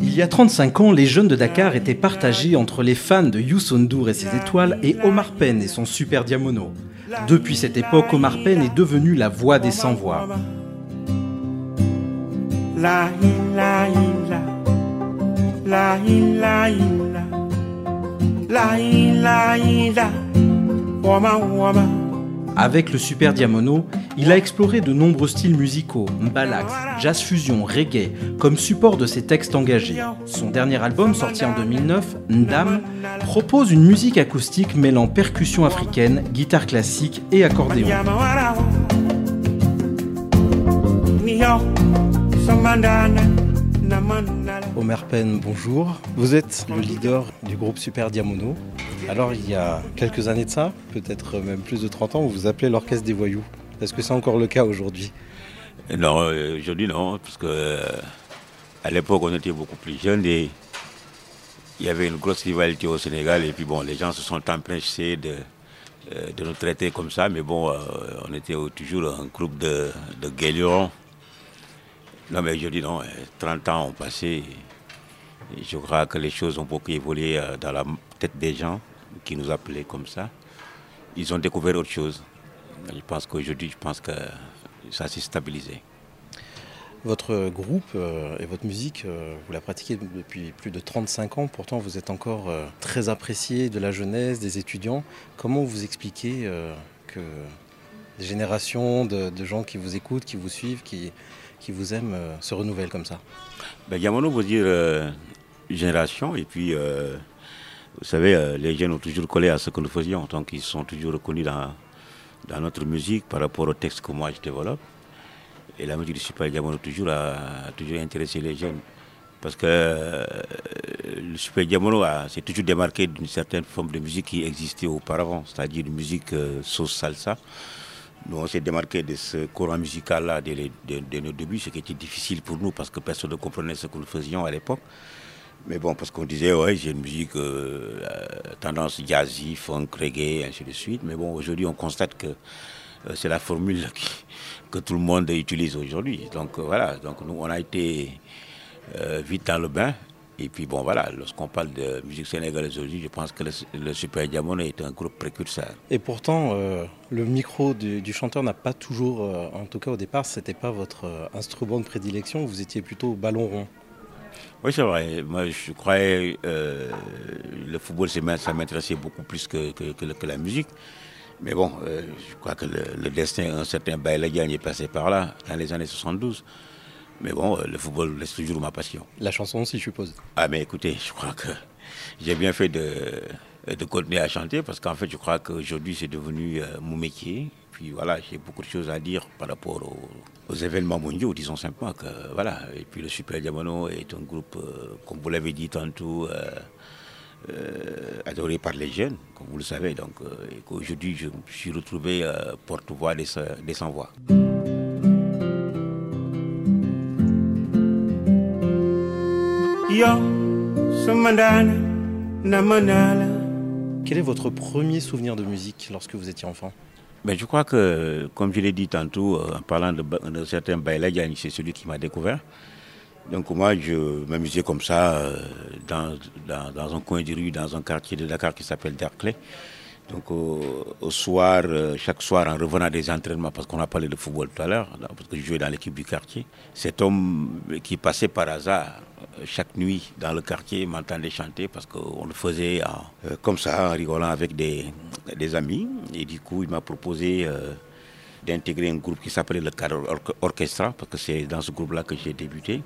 Il y a 35 ans, les jeunes de Dakar étaient partagés entre les fans de Youssou N'Dour et ses étoiles et Omar Penn et son super diamono. Depuis cette époque, Omar Penn est devenu la voix des sans-voix. Avec le Super Diamono, il a exploré de nombreux styles musicaux, mbalax, jazz fusion, reggae, comme support de ses textes engagés. Son dernier album, sorti en 2009, Ndam, propose une musique acoustique mêlant percussion africaine, guitare classique et accordéon. Omer Penn, bonjour. Vous êtes le leader du groupe Super Diamono. Alors, il y a quelques années de ça, peut-être même plus de 30 ans, vous vous appelez l'Orchestre des Voyous. Est-ce que c'est encore le cas aujourd'hui? Non, euh, aujourd'hui non, parce que euh, à l'époque on était beaucoup plus jeunes et il y avait une grosse rivalité au Sénégal et puis bon, les gens se sont empêchés de, euh, de nous traiter comme ça, mais bon, on était toujours un groupe de, de non, mais je dis non, 30 ans ont passé. je crois que les choses ont beaucoup évolué euh, dans la tête des gens qui nous appelaient comme ça. Ils ont découvert autre chose. Je pense qu'aujourd'hui, je pense que ça s'est stabilisé. Votre groupe euh, et votre musique, euh, vous la pratiquez depuis plus de 35 ans, pourtant vous êtes encore très apprécié de la jeunesse, des étudiants. Comment vous expliquez que des générations de, gens qui vous écoutent, qui vous suivent, qui, qui vous aiment euh, se renouvellent comme ça ben, veut dire euh, génération et puis euh, vous savez, les jeunes ont toujours collé à ce que nous faisions, donc ils sont toujours reconnus dans, dans notre musique par rapport au texte que moi je développe. Et la musique du Super Diamono toujours a, toujours intéressé les jeunes. Parce que le Super Diamono s'est toujours démarqué d'une certaine forme de musique qui existait auparavant, c'est-à-dire une musique sauce salsa. Nous, on s'est démarqué de ce courant musical-là dès, nos débuts, ce qui était difficile pour nous parce que personne ne comprenait ce que nous faisions à l'époque. Mais bon, parce qu'on disait, ouais, j'ai une musique euh, tendance jazzy, funk, reggae, ainsi de suite. Mais bon, aujourd'hui, on constate que euh, c'est la formule que tout le monde utilise aujourd'hui. Donc euh, voilà, donc nous, on a été vite dans le bain et puis bon voilà, lorsqu'on parle de musique sénégalaise aujourd'hui, je pense que le, Super Diamond est un groupe précurseur. Et pourtant, euh, le micro du, chanteur n'a pas toujours, euh, en tout cas au départ, ce n'était pas votre euh, instrument de prédilection, vous étiez plutôt ballon rond. Oui, c'est vrai. Moi, je croyais que le football, ça m'intéressait beaucoup plus que, que, la musique. Mais bon, je crois que le, destin, un certain Baïla est passé par là, dans les années 72. Mais bon, euh, le football reste toujours ma passion. La chanson aussi, je suppose. Ah, mais écoutez, je crois que j'ai bien fait de, de continuer à chanter parce qu'en fait, je crois qu'aujourd'hui, c'est devenu euh, mon métier. Puis voilà, j'ai beaucoup de choses à dire par rapport aux, événements mondiaux, disons simplement que voilà. Et puis le Super Diamono est un groupe, euh, comme vous l'avez dit tantôt, adoré par les jeunes, comme vous le savez. Donc, et qu'aujourd'hui, je me suis retrouvé porte-voix des, des sans-voix. Quel est votre premier souvenir de musique lorsque vous étiez enfant? Ben, Je crois que, comme je l'ai dit tantôt, euh, en parlant de, de certains Baïladjani, c'est celui qui m'a découvert. Donc moi, je m'amusais comme ça euh, dans, dans, un coin de rue, dans un quartier de Dakar qui s'appelle Derclé. Donc au, soir, euh, chaque soir, en revenant des entraînements, parce qu'on a parlé de football tout à l'heure, parce que je jouais dans l'équipe du quartier, cet homme qui passait par hasard euh, chaque nuit dans le quartier m'entendait chanter parce qu'on le faisait euh, comme ça, en rigolant avec des, des, amis. Et du coup, il m'a proposé d'intégrer un groupe qui s'appelait le Carol Orchestra, parce que c'est dans ce groupe-là que j'ai débuté.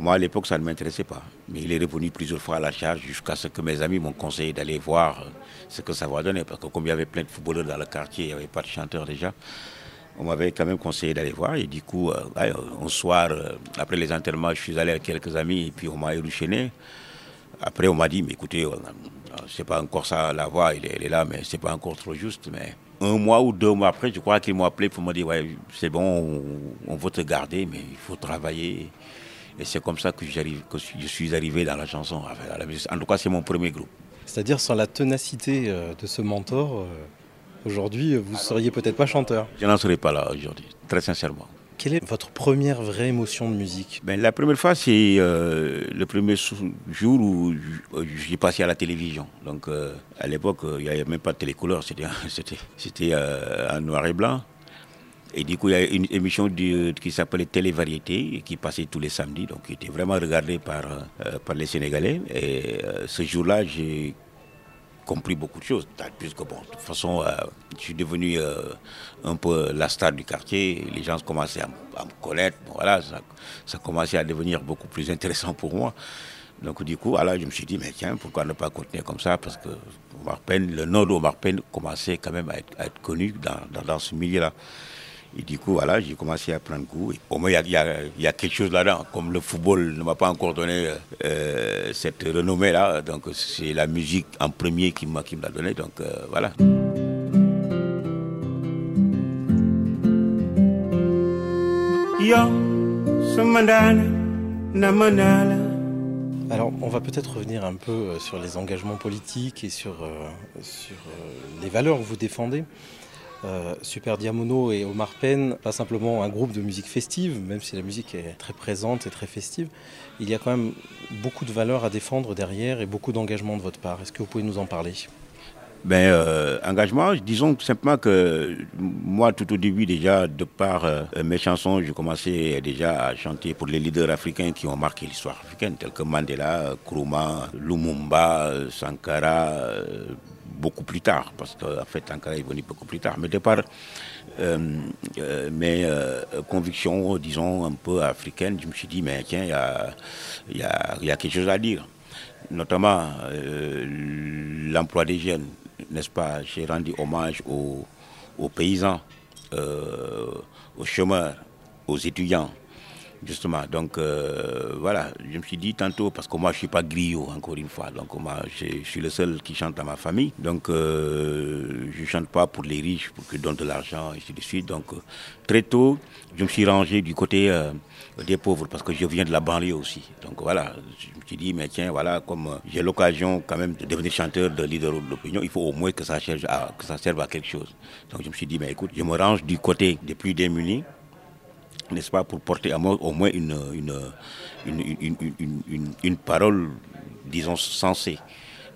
Moi, à l'époque, ça ne m'intéressait pas. Mais il est revenu plusieurs fois à la charge jusqu'à ce que mes amis m'ont conseillé d'aller voir ce que ça va donner. Parce que comme il y avait plein de footballeurs dans le quartier, il n'y avait pas de chanteurs déjà. On m'avait quand même conseillé d'aller voir. Et du coup, euh, un soir, euh, après les enterrements, je suis allé avec quelques amis et puis on m'a éruchené. Après, on m'a dit, mais écoutez, euh, c'est pas encore ça, la voix, elle est, là, mais c'est pas encore trop juste. Mais un mois ou deux mois après, je crois qu'ils m'ont appelé pour me dire, ouais, c'est bon, on, on veut te garder, mais il faut travailler. Et c'est comme ça que, que je suis arrivé dans la chanson, En tout cas, c'est mon premier groupe. C'est-à-dire sans la ténacité de ce mentor, aujourd'hui, vous ne seriez peut-être pas chanteur. Je n'en serais pas là aujourd'hui, très sincèrement. Quelle est votre première vraie émotion de musique? Ben, La première fois, c'est euh, le premier jour où j'ai passé à la télévision. Donc, euh, à l'époque, il n'y avait même pas de télécouleur, c'était en noir et blanc. Et du coup, il y a une émission qui s'appelait Télé-Variété, qui passait tous les samedis, donc qui était vraiment regardée par, euh, par les Sénégalais. Et ce jour-là, j'ai compris beaucoup de choses. Puisque, bon, de toute façon, euh, je suis devenu euh, un peu la star du quartier. Les gens commençaient à, me connaître. voilà, ça, ça, commençait à devenir beaucoup plus intéressant pour moi. Donc, du coup, alors, je me suis dit, mais tiens, pourquoi ne pas continuer comme ça? Parce que le nom d'Omar Penn commençait quand même à être, connu dans, dans ce milieu-là. Et du coup, voilà, j'ai commencé à prendre goût. au moins, il y, a, quelque chose là-dedans. Comme le football ne m'a pas encore donné euh, cette renommée-là, donc c'est la musique en premier qui m'a donné. Donc euh, voilà. Alors, on va peut-être revenir un peu euh, sur les engagements politiques et sur, sur les valeurs que vous défendez. Euh, Super Diamono et Omar Penn, pas simplement un groupe de musique festive, même si la musique est très présente et très festive, il y a quand même beaucoup de valeurs à défendre derrière et beaucoup d'engagement de votre part. Est-ce que vous pouvez nous en parler? Ben, euh, engagement, disons simplement que moi, tout au début déjà, de par euh, mes chansons, je commençais déjà à chanter pour les leaders africains qui ont marqué l'histoire africaine, tels que Mandela, Nkrumah, Lumumba, Sankara, beaucoup plus tard, parce qu'en fait, Ankara est venu beaucoup plus tard. Mais de par euh, euh, mes euh, convictions, disons, un peu africaines, je me suis dit, mais tiens, il y a, quelque chose à dire. Notamment l'emploi des jeunes, n'est-ce pas J'ai rendu hommage aux, aux paysans, aux chômeurs, aux étudiants justement. Donc euh, voilà, je me suis dit tantôt, parce que moi je suis pas griot encore une fois, donc moi je, suis le seul qui chante dans ma famille, donc euh, je chante pas pour les riches, pour qu'ils donnent de l'argent, et ainsi de suite. Donc euh, très tôt, je me suis rangé du côté euh, des pauvres, parce que je viens de la banlieue aussi. Donc voilà, je me suis dit, mais tiens, voilà, comme j'ai l'occasion quand même de devenir chanteur, de leader de l'opinion, il faut au moins que ça, serve à, que ça serve à quelque chose. Donc je me suis dit, mais écoute, je me range du côté des plus démunis, n'est-ce pas, pour porter au moins une, une, une, parole, disons, sensée.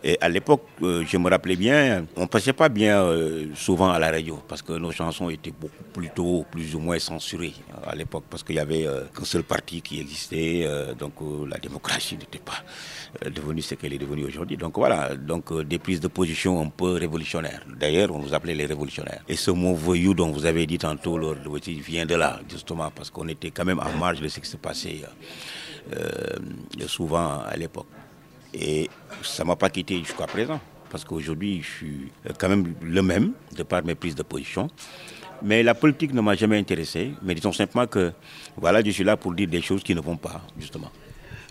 Et à l'époque, euh, je me rappelais bien, on passait pas bien euh, souvent à la radio parce que nos chansons étaient beaucoup plutôt plus ou moins censurées à l'époque parce qu'il y avait euh, qu'un seul parti qui existait, donc la démocratie n'était pas devenue ce qu'elle est devenue aujourd'hui. Donc voilà, donc des prises de position un peu révolutionnaires. D'ailleurs, on nous appelait les révolutionnaires. Et ce mot voyou dont vous avez dit tantôt lors de vient de là, justement, parce qu'on était quand même en marge de ce qui se passait souvent à l'époque. Et ça ne m'a pas quitté jusqu'à présent, parce qu'aujourd'hui, je suis quand même le même, de par mes prises de position. Mais la politique ne m'a jamais intéressé, mais disons simplement que voilà, je suis là pour dire des choses qui ne vont pas, justement.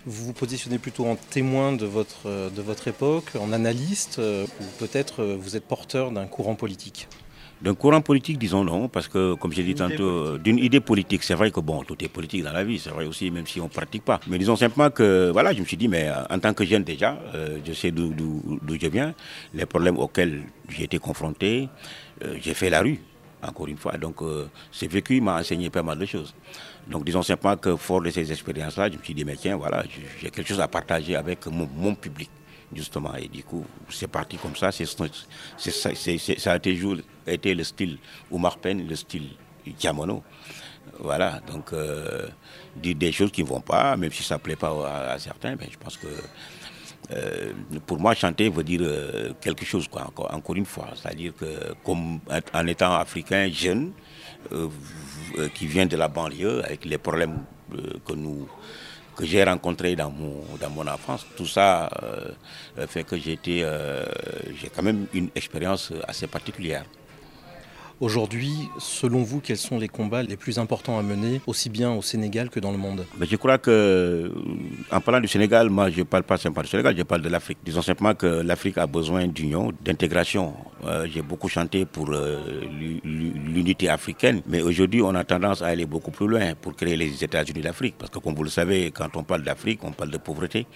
Vous vous positionnez plutôt en témoin de votre, de votre époque, en analyste, euh, ou peut-être euh, vous êtes porteur d'un courant politique? D'un courant politique, disons non, parce que, comme j'ai dit tantôt, d'une idée politique. C'est vrai que, bon, tout est politique dans la vie, c'est vrai aussi, même si on ne pratique pas. Mais disons simplement que, voilà, je me suis dit, mais euh, en tant que jeune déjà, euh, je sais d'où je viens, les problèmes auxquels j'ai été confronté, euh, j'ai fait la rue, encore une fois. Donc, c'est vécu m'a enseigné pas mal de choses. Donc, disons simplement que, fort de ces expériences-là, je me suis dit, mais tiens, voilà, j'ai quelque chose à partager avec mon public justement. Et du coup, c'est parti comme ça. C'est, ça a toujours été le style Oumar Penn, le style Diamono. Voilà, donc euh, des choses qui ne vont pas, même si ça ne plaît pas à, certains, mais je pense que euh, pour moi, chanter veut dire euh, quelque chose, quoi, encore, encore une fois. C'est-à-dire que, comme en étant africain jeune, qui vient de la banlieue, avec les problèmes que nous que j'ai rencontré dans mon, dans mon enfance. Tout ça euh, fait que euh, j'ai quand même une expérience assez particulière. Aujourd'hui, selon vous, quels sont les combats les plus importants à mener, aussi bien au Sénégal que dans le monde? Je crois que, en parlant du Sénégal, moi je ne parle pas simplement du Sénégal, je parle de l'Afrique. Disons simplement que l'Afrique a besoin d'union, d'intégration Euh, j'ai beaucoup chanté pour euh, l'unité africaine, mais aujourd'hui, on a tendance à aller beaucoup plus loin pour créer les États-Unis d'Afrique. Parce que, comme vous le savez, quand on parle d'Afrique, on parle de pauvreté.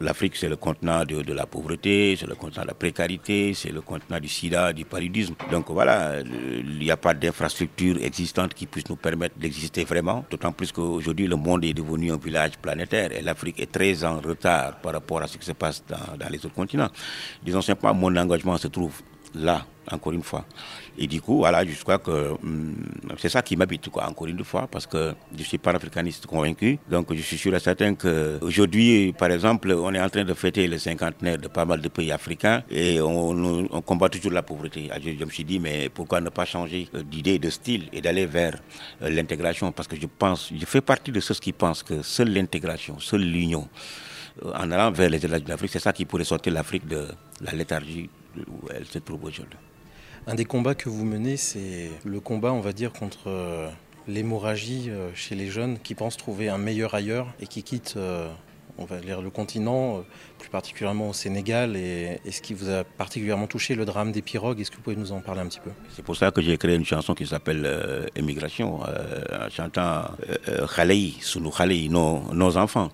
L'Afrique, c'est le continent de, la pauvreté, c'est le continent de la précarité, c'est le continent du sida, du paludisme. Donc voilà, il n'y a pas d'infrastructure existante qui puisse nous permettre d'exister vraiment. D'autant plus qu'aujourd'hui, le monde est devenu un village planétaire et l'Afrique est très en retard par rapport à ce qui se passe dans, dans les autres continents. Disons simplement, mon engagement se trouve là, encore une fois. Et du coup, voilà, je crois que hum, c'est ça qui m'habite, quoi, encore une fois, parce que je suis panafricaniste convaincu. Donc, je suis sûr et certain qu'aujourd'hui, par exemple, on est en train de fêter le cinquantenaire de pas mal de pays africains et on, combat toujours la pauvreté. Ah, je, me suis dit, mais pourquoi ne pas changer euh, d'idée, de style et d'aller vers euh, l'intégration? Parce que je pense, je fais partie de ceux qui pensent que seule l'intégration, seule l'union, euh, en allant vers les États de l'Afrique, c'est ça qui pourrait sortir l'Afrique de la léthargie où elle se trouve aujourd'hui. Un des combats que vous menez, c'est le combat, on va dire, contre euh, l'hémorragie euh, chez les jeunes qui pensent trouver un meilleur ailleurs et qui quittent on va dire le continent, plus particulièrement au Sénégal, et, ce qui vous a particulièrement touché, le drame des pirogues. Est-ce que vous pouvez nous en parler un petit peu? C'est pour ça que j'ai créé une chanson qui s'appelle Émigration, en chantant Khalei, Sunu Khalei, nos, nos enfants.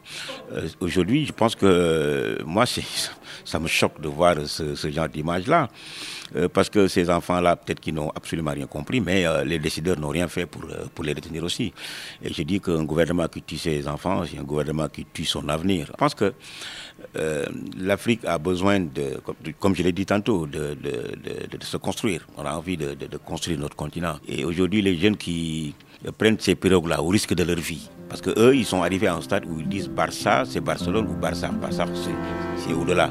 Aujourd'hui, je pense que moi, ça me choque de voir ce, genre d'image-là. Euh, parce que ces enfants-là, peut-être qu'ils n'ont absolument rien compris, mais euh, les décideurs n'ont rien fait pour, euh, pour les retenir aussi. Et je dis qu'un gouvernement qui tue ses enfants, c'est un gouvernement qui tue son avenir. Je pense que l'Afrique a besoin, de, comme je l'ai dit tantôt, de, se construire. On a envie de, construire notre continent. Et aujourd'hui, les jeunes qui prennent ces pirogues-là au risque de leur vie, parce qu'eux, ils sont arrivés à un stade où ils disent Barça, c'est Barcelone ou Barça. Barça, c'est au-delà.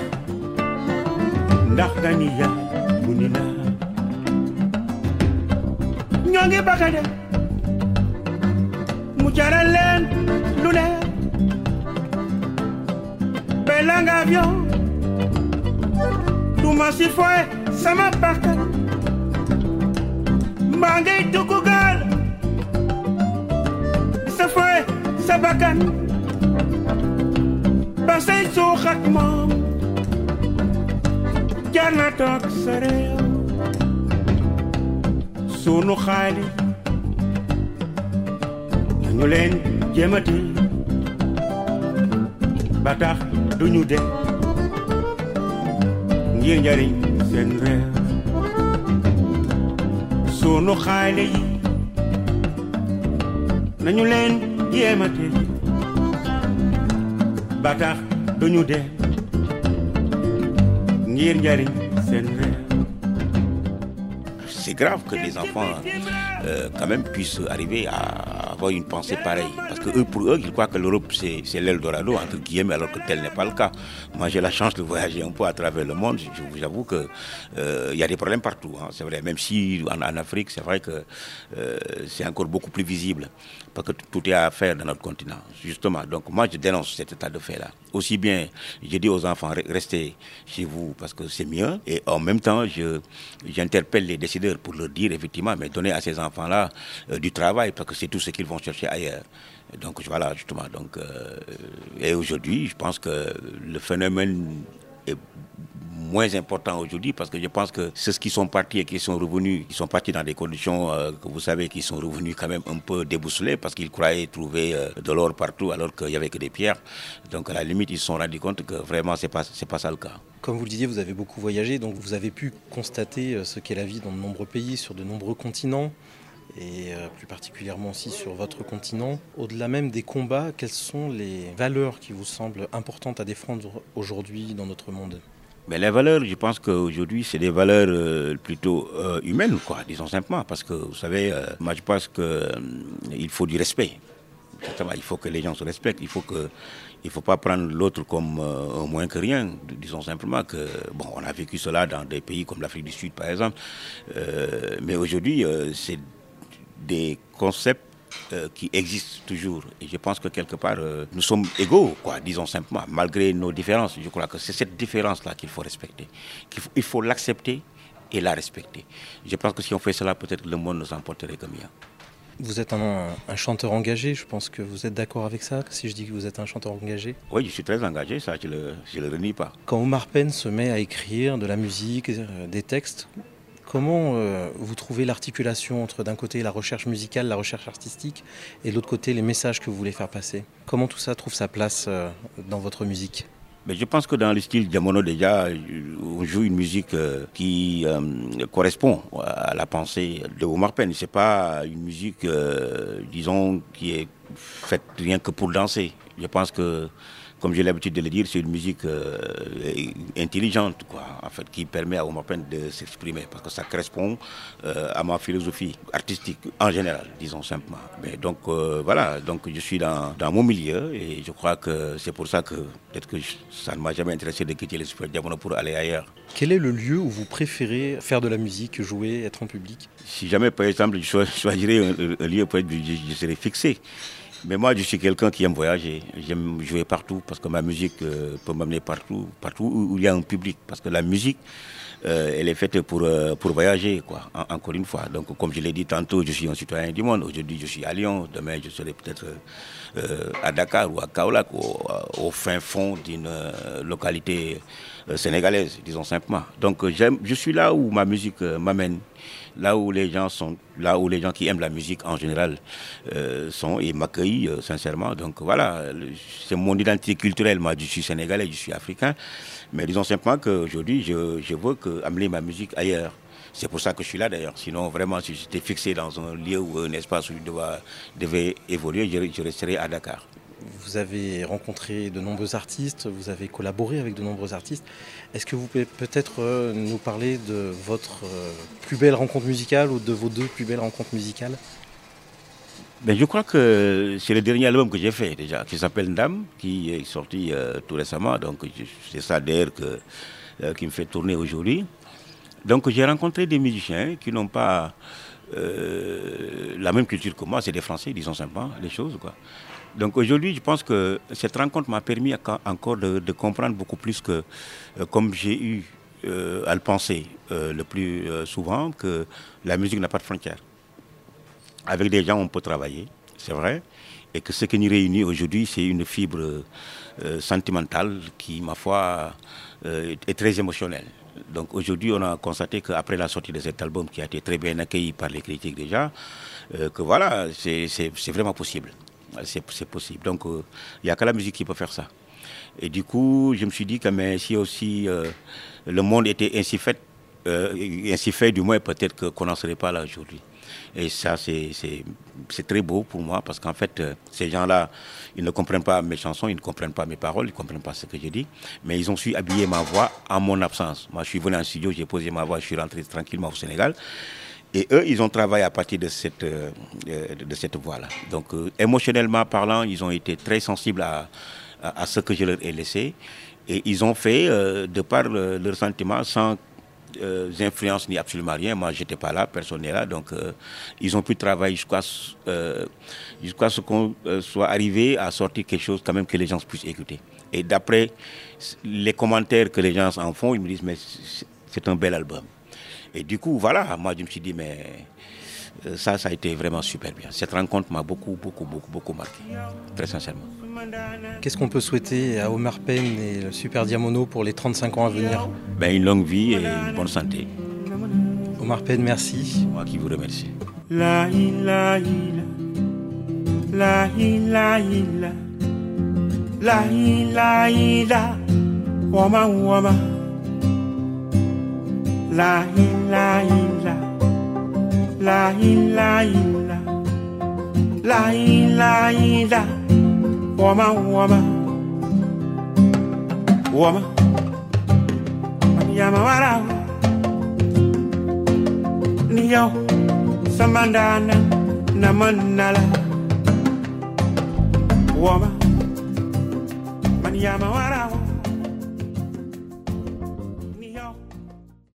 ni na ñoo ngi bëgg a dem mu jaral belanga avion ma sama bakkan maa ngay dugg gaal sa foye sa jar na toog sa réew sunu xaali nañu leen jéemati ba tax duñu de ngir njariñ seen réew. Sunu xaale yi nañu leen jéemate ba tax duñu de c'est grave que les enfants euh, quand même puissent arriver à avoir une pensée pareille. Que eux, pour eux, ils croient que l'Europe c'est l'Eldorado, entre guillemets, alors que tel n'est pas le cas. Moi j'ai la chance de voyager un peu à travers le monde. Je vous avoue qu'il euh, y a des problèmes partout. Hein, c'est vrai, même si en, Afrique, c'est vrai que euh, c'est encore beaucoup plus visible. Parce que tout est à faire dans notre continent, justement. Donc moi je dénonce cet état de fait-là. Aussi bien, je dis aux enfants, restez chez vous parce que c'est mieux. Et en même temps, j'interpelle les décideurs pour leur dire effectivement, mais donnez à ces enfants-là euh, du travail parce que c'est tout ce qu'ils vont chercher ailleurs. Donc voilà, justement. Donc, euh, et aujourd'hui, je pense que le phénomène est moins important aujourd'hui parce que je pense que ceux qui sont partis et qui sont revenus, ils sont partis dans des conditions euh, que vous savez qui sont revenus quand même un peu déboussolés parce qu'ils croyaient trouver de l'or partout alors qu'il n'y avait que des pierres. Donc à la limite, ils se sont rendus compte que vraiment c'est pas c'est pas ça le cas. Comme vous le disiez, vous avez beaucoup voyagé, donc vous avez pu constater ce qu'est la vie dans de nombreux pays, sur de nombreux continents et euh, plus particulièrement aussi sur votre continent. Au-delà même des combats, quelles sont les valeurs qui vous semblent importantes à défendre aujourd'hui dans notre monde? Mais les valeurs, je pense qu'aujourd'hui, c'est des valeurs euh, plutôt euh, humaines, quoi, disons simplement. Parce que, vous savez, euh, moi, je pense qu'il faut du respect. Il faut que les gens se respectent. Il faut faut pas prendre l'autre comme un moins que rien. Disons simplement que, bon, on a vécu cela dans des pays comme l'Afrique du Sud, par exemple. mais aujourd'hui, c'est des concepts euh, qui existe toujours. Et je pense que quelque part, euh, nous sommes égaux, quoi, disons simplement, malgré nos différences. Je crois que c'est cette différence-là qu'il faut respecter. Faut, il faut l'accepter et la respecter. Je pense que si on fait cela, peut-être le monde nous emporterait comme il y a. Vous êtes un, un, chanteur engagé, je pense que vous êtes d'accord avec ça, si je dis que vous êtes un chanteur engagé Oui, je suis très engagé, ça je ne le, le renie pas. Quand Omar Penn se met à écrire de la musique, euh, des textes, Comment euh, vous trouvez l'articulation entre d'un côté la recherche musicale, la recherche artistique, et de l'autre côté les messages que vous voulez faire passer? Comment tout ça trouve sa place euh, dans votre musique? Mais je pense que dans le style Diamono déjà, on joue une musique euh, qui correspond à la pensée de Omar Penn. C'est pas une musique, disons, qui est faite rien que pour danser. Je pense que comme j'ai l'habitude de le dire, c'est une musique euh, intelligente, quoi, en fait, qui permet à Omar de s'exprimer, parce que ça correspond euh, à ma philosophie artistique en général, disons simplement. Mais donc euh, voilà, donc je suis dans, dans, mon milieu et je crois que c'est pour ça que peut-être que ça ne m'a jamais intéressé de quitter le Super Diamono pour aller ailleurs. Quel est le lieu où vous préférez faire de la musique, jouer, être en public? Si jamais, par exemple, je choisirais un, un lieu pour être, je, je serais fixé. Mais moi, je suis quelqu'un qui aime voyager. J'aime jouer partout parce que ma musique euh, peut m'amener partout, partout où, il y a un public. Parce que la musique, euh, elle est faite pour, euh, pour voyager, quoi, encore une fois. Donc, comme je l'ai dit tantôt, je suis un citoyen du monde. Aujourd'hui, je suis à Lyon. Demain, je serai peut-être à Dakar ou à Kaolack, au, au fin fond d'une localité sénégalaise, disons simplement. Donc, je suis là où ma musique m'amène là où les gens sont, là où les gens qui aiment la musique en général euh, sont et m'accueillent euh, sincèrement. Donc voilà, c'est mon identité culturelle. Moi, je suis sénégalais, je suis africain. Mais disons simplement qu'aujourd'hui, je, je veux amener ma musique ailleurs. C'est pour ça que je suis là d'ailleurs. Sinon, vraiment, si j'étais fixé dans un lieu ou un espace où je devais, évoluer, je, je resterais à Dakar. Vous avez rencontré de nombreux artistes, vous avez collaboré avec de nombreux artistes. Est-ce que vous pouvez peut-être euh, nous parler de votre euh, plus belle rencontre musicale ou de vos deux plus belles rencontres musicales? Ben, Je crois que c'est le dernier album que j'ai fait déjà, qui s'appelle Ndam, qui est sorti euh, tout récemment. Donc c'est ça d'ailleurs que, qui me fait tourner aujourd'hui. Donc j'ai rencontré des musiciens qui n'ont pas la même culture que moi, c'est des Français, disons simplement les choses. Quoi. Donc aujourd'hui, je pense que cette rencontre m'a permis encore de, comprendre beaucoup plus que, euh, comme j'ai eu euh, à le penser euh, le plus souvent, que la musique n'a pas de frontières. Avec des gens, on peut travailler, c'est vrai, et que ce qui nous réunit aujourd'hui, c'est une fibre sentimentale qui, ma foi, est très émotionnelle. Donc aujourd'hui, on a constaté qu'après la sortie de cet album, qui a été très bien accueilli par les critiques déjà, que voilà, c'est vraiment possible c'est possible. Donc, il euh, n'y a que la musique qui peut faire ça. Et du coup, je me suis dit que mais, si aussi euh, le monde était ainsi fait, euh, ainsi fait, du moins peut-être qu'on n'en serait pas là aujourd'hui. Et ça, c'est très beau pour moi parce qu'en fait, ces gens-là, ils ne comprennent pas mes chansons, ils ne comprennent pas mes paroles, ils ne comprennent pas ce que je dis, mais ils ont su habiller ma voix en mon absence. Moi, je suis venu en studio, j'ai posé ma voix, je suis rentré tranquillement au Sénégal. Et eux, ils ont travaillé à partir de cette, euh, de cette voie-là. Donc, euh, émotionnellement parlant, ils ont été très sensibles à, à, ce que je leur ai laissé. Et ils ont fait, euh, de par le, leurs sentiments, sans euh, influence ni absolument rien. Moi, j'étais pas là, personne n'est là. Donc, euh, ils ont pu travailler jusqu'à jusqu'à ce qu'on soit arrivé à sortir quelque chose quand même que les gens puissent écouter. Et d'après les commentaires que les gens en font, ils me disent, mais c'est un bel album. Et du coup, voilà, moi je me suis dit, mais euh, ça, ça a été vraiment super bien. Cette rencontre m'a beaucoup, beaucoup, beaucoup, beaucoup marqué, très sincèrement. Qu'est-ce qu'on peut souhaiter à Omar Penn et le Super Diamono pour les 35 ans à venir? Ben, Une longue vie et une bonne santé. Omar Penn, merci. Moi qui vous remercie. La ila ila, la ila ila, la ila ila, wama wama. La ila ila, la ila ila, la ila ila, woman woman, woman, yama warau. Ni yo samandana na manala. Woma man yama warau